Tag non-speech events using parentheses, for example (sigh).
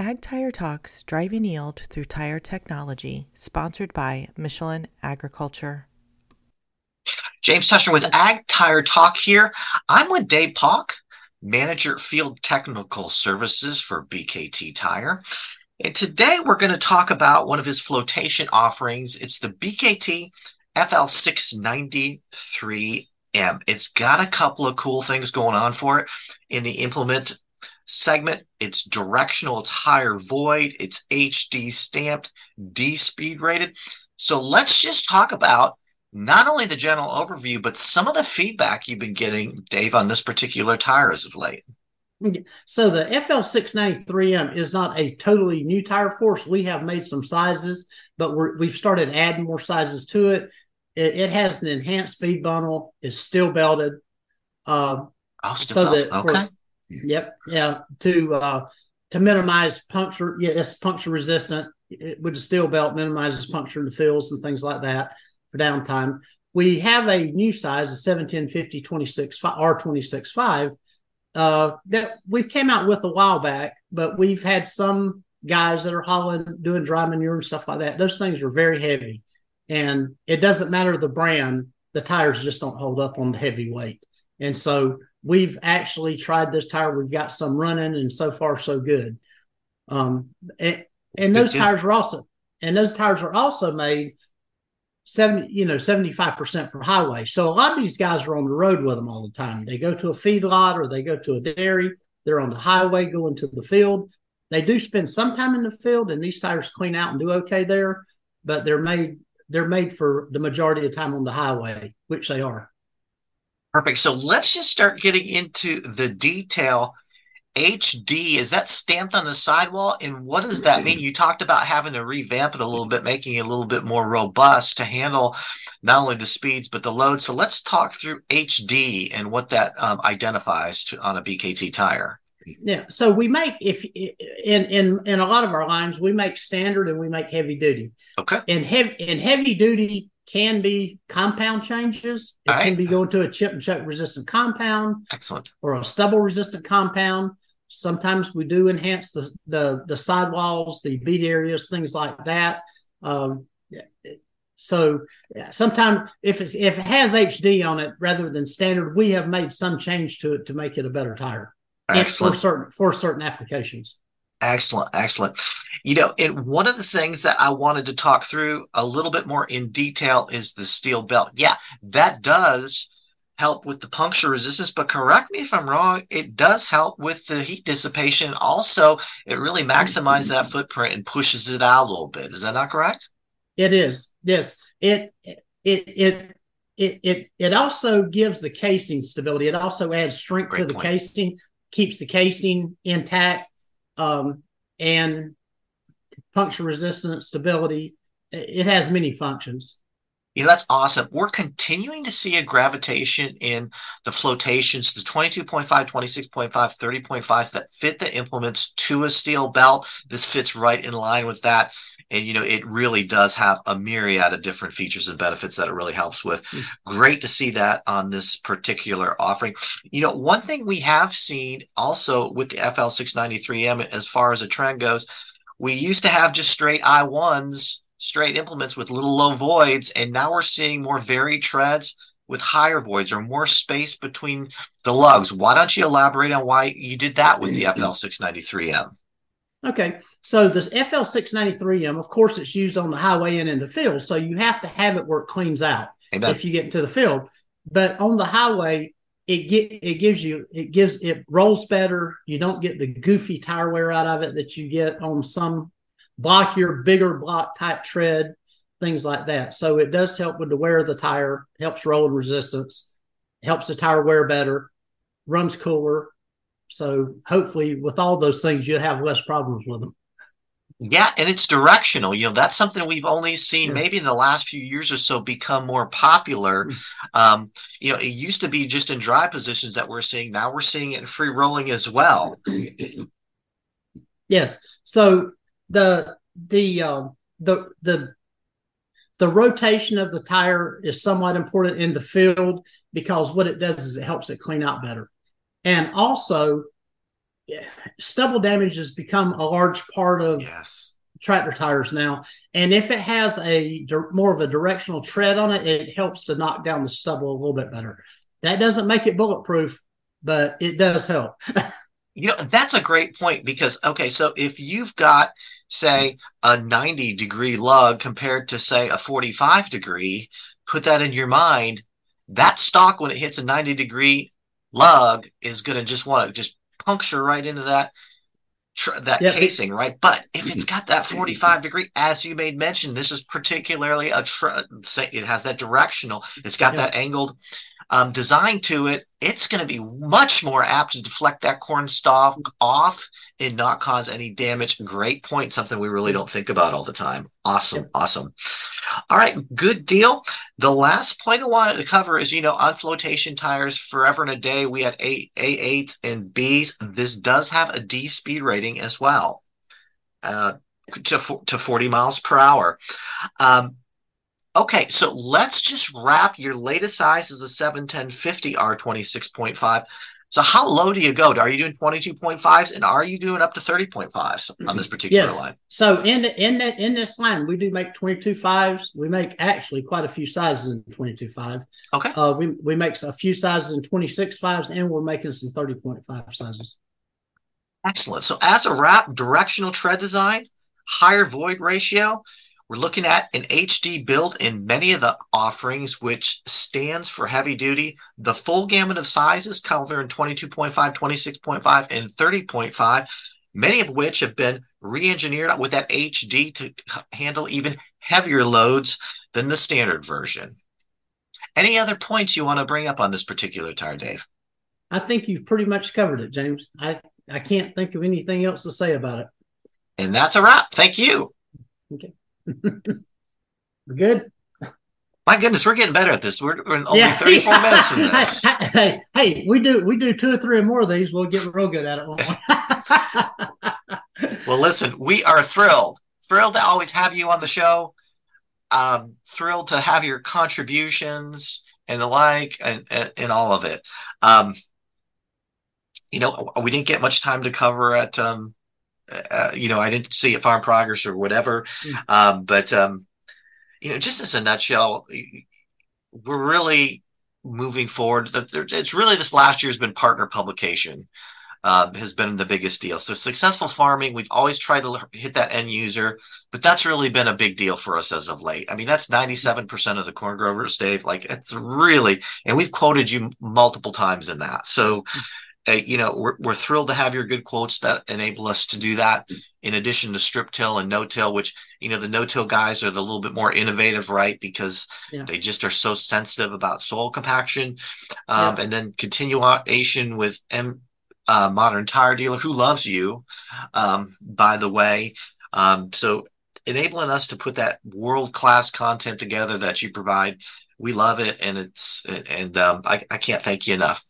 Ag Tire Talks Driving Yield Through Tire Technology, sponsored by Michelin Agriculture. James Tusher with Ag Tire Talk here. I'm with Dave Paulk, Manager Field Technical Services for BKT Tire. And today we're going to talk about one of his flotation offerings. It's the BKT FL693M. It's got a couple of cool things going on for it in the implement segment. It's directional, it's higher void, it's HD stamped, D speed rated. So let's just talk about not only the general overview, but some of the feedback you've been getting, Dave, on this particular tire as of late. So the FL693M is not a totally new tire force. We have made some sizes, but we have started adding more sizes to it. it. it. has an enhanced speed bundle. It's steel belted. Uh, oh, still so belted. okay. For, Yep. Yeah. To uh, to minimize puncture. Yeah, it's puncture resistant. It, with the steel belt minimizes puncture in the fields and things like that for downtime. We have a new size, a 71050 26 R265 uh, that we came out with a while back, but we've had some guys that are hauling, doing dry manure and stuff like that. Those things are very heavy, and it doesn't matter the brand. The tires just don't hold up on the heavy weight, and so we've actually tried this tire. We've got some running, and so far so good. Um, and, and those tires are also and those tires are also made 70 you know 75% for highway. So a lot of these guys are on the road with them all the time. They go to a feed lot or they go to a dairy. They're on the highway going to the field. They do spend some time in the field and these tires clean out and do okay there but they're made they're made for the majority of the time on the highway which they are Perfect. So let's just start getting into the detail. HD, is that stamped on the sidewall? And what does that mean? You talked about having to revamp it a little bit, making it a little bit more robust to handle not only the speeds, but the load. So let's talk through HD and what that um, identifies to, on a BKT tire. Yeah. So we make if in in in a lot of our lines we make standard and we make heavy duty. Okay. In heavy in heavy duty can be compound changes. It can be going to a chip and chunk resistant compound. Excellent. Or a stubble resistant compound. Sometimes we do enhance the the, the sidewalls, the bead areas, things like that. Um, so yeah, sometimes if it's if it has HD on it rather than standard, we have made some change to it to make it a better tire. Excellent. For certain for certain applications. Excellent, excellent. You know, and one of the things that I wanted to talk through a little bit more in detail is the steel belt. Yeah, that does help with the puncture resistance, but correct me if I'm wrong, it does help with the heat dissipation. Also, it really maximizes that footprint and pushes it out a little bit. Is that not correct? It is. Yes. It it it it it it also gives the casing stability. It also adds strength Great to the point. casing, keeps the casing intact um, and puncture resistance, stability. It has many functions. Yeah, that's awesome. We're continuing to see a gravitation in the flotations, the 22.5, 26.5, 30.5s that fit the implements to a steel belt. This fits right in line with that. And, you know, it really does have a myriad of different features and benefits that it really helps with. Mm-hmm. Great to see that on this particular offering. You know, one thing we have seen also with the FL693M as far as a trend goes, we used to have just straight I1s, straight implements with little low voids, and now we're seeing more varied treads with higher voids or more space between the lugs. Why don't you elaborate on why you did that with the (clears throat) FL693M? Okay, so this FL693M, of course, it's used on the highway and in the field, so you have to have it where it cleans out Amen. if you get into the field. But on the highway, it get it gives you it gives it rolls better. You don't get the goofy tire wear out of it that you get on some blockier, bigger block type tread, things like that. So it does help with the wear of the tire, helps rolling resistance, helps the tire wear better, runs cooler, so hopefully, with all those things, you'll have less problems with them. Yeah, and it's directional. You know, that's something we've only seen yeah. maybe in the last few years or so become more popular. Hmm. Um, you know, it used to be just in drive positions that we're seeing. Now we're seeing it in free rolling as well. Yes. So the the uh, the the the rotation of the tire is somewhat important in the field because what it does is it helps it clean out better. And also, stubble damage has become a large part of yes tractor tires now. And if it has a more of a directional tread on it, it helps to knock down the stubble a little bit better. That doesn't make it bulletproof, but it does help. (laughs) you know, that's a great point because, okay, so if you've got, say, a 90 degree lug compared to, say, a 45 degree, put that in your mind. That stalk, when it hits a 90 degree lug, is going to just want to just puncture right into that tr- that yep. casing, right? But if it's got that (clears throat) 45 degree, as you made mention, this is particularly a tr- say it has that directional, it's got yep. that angled um, design to it. It's going to be much more apt to deflect that corn stalk off and not cause any damage. Great point. Something we really don't think about all the time. Awesome. Yep. Awesome. All right, good deal. The last point I wanted to cover is, you know, on flotation tires, forever and a day, we had A A8s and Bs. This does have a D speed rating as well, uh, to to 40 miles per hour. Um, okay, so let's just wrap your latest size as a 71050 R26.5 so how low do you go? Are you doing 22.5s and are you doing up to 30.5s on this particular yes. line? So in the, in the, in this line, we do make 22.5s. We make actually quite a few sizes in 22.5. Okay. Uh, we, we make a few sizes in 26.5s and we're making some 30.5 sizes. Excellent. So as a wrap, directional tread design, higher void ratio, we're looking at an HD build in many of the offerings, which stands for heavy duty. The full gamut of sizes covering 22.5, 26.5, and 30.5, many of which have been re engineered with that HD to handle even heavier loads than the standard version. Any other points you want to bring up on this particular tire, Dave? I think you've pretty much covered it, James. I, I can't think of anything else to say about it. And that's a wrap. Thank you. Okay. We're (laughs) good. My goodness, we're getting better at this. We're, we're only yeah. 34 (laughs) minutes in this. Hey, hey, we do we do two or three or more of these, we'll get real good at it. (laughs) well, listen, we are thrilled. Thrilled to always have you on the show. Um, thrilled to have your contributions and the like and, and, and all of it. Um, you know, we didn't get much time to cover at um, uh, you know, I didn't see it farm progress or whatever. Mm. Um, but, um, you know, just as a nutshell, we're really moving forward. It's really this last year has been partner publication. Uh, has been the biggest deal. So successful farming, we've always tried to hit that end user, but that's really been a big deal for us as of late. I mean, that's 97% of the corn growers, Dave. Like it's really, and we've quoted you multiple times in that. So mm uh, you know, we're, we're thrilled to have your good quotes that enable us to do that. In addition to strip till and no till, which you know the no till guys are the little bit more innovative, right? Because yeah. they just are so sensitive about soil compaction, um, yeah. and then continuation with M uh, Modern Tire Dealer, who loves you, um, by the way. Um, so enabling us to put that world class content together that you provide, we love it, and it's and um, I, I can't thank you enough.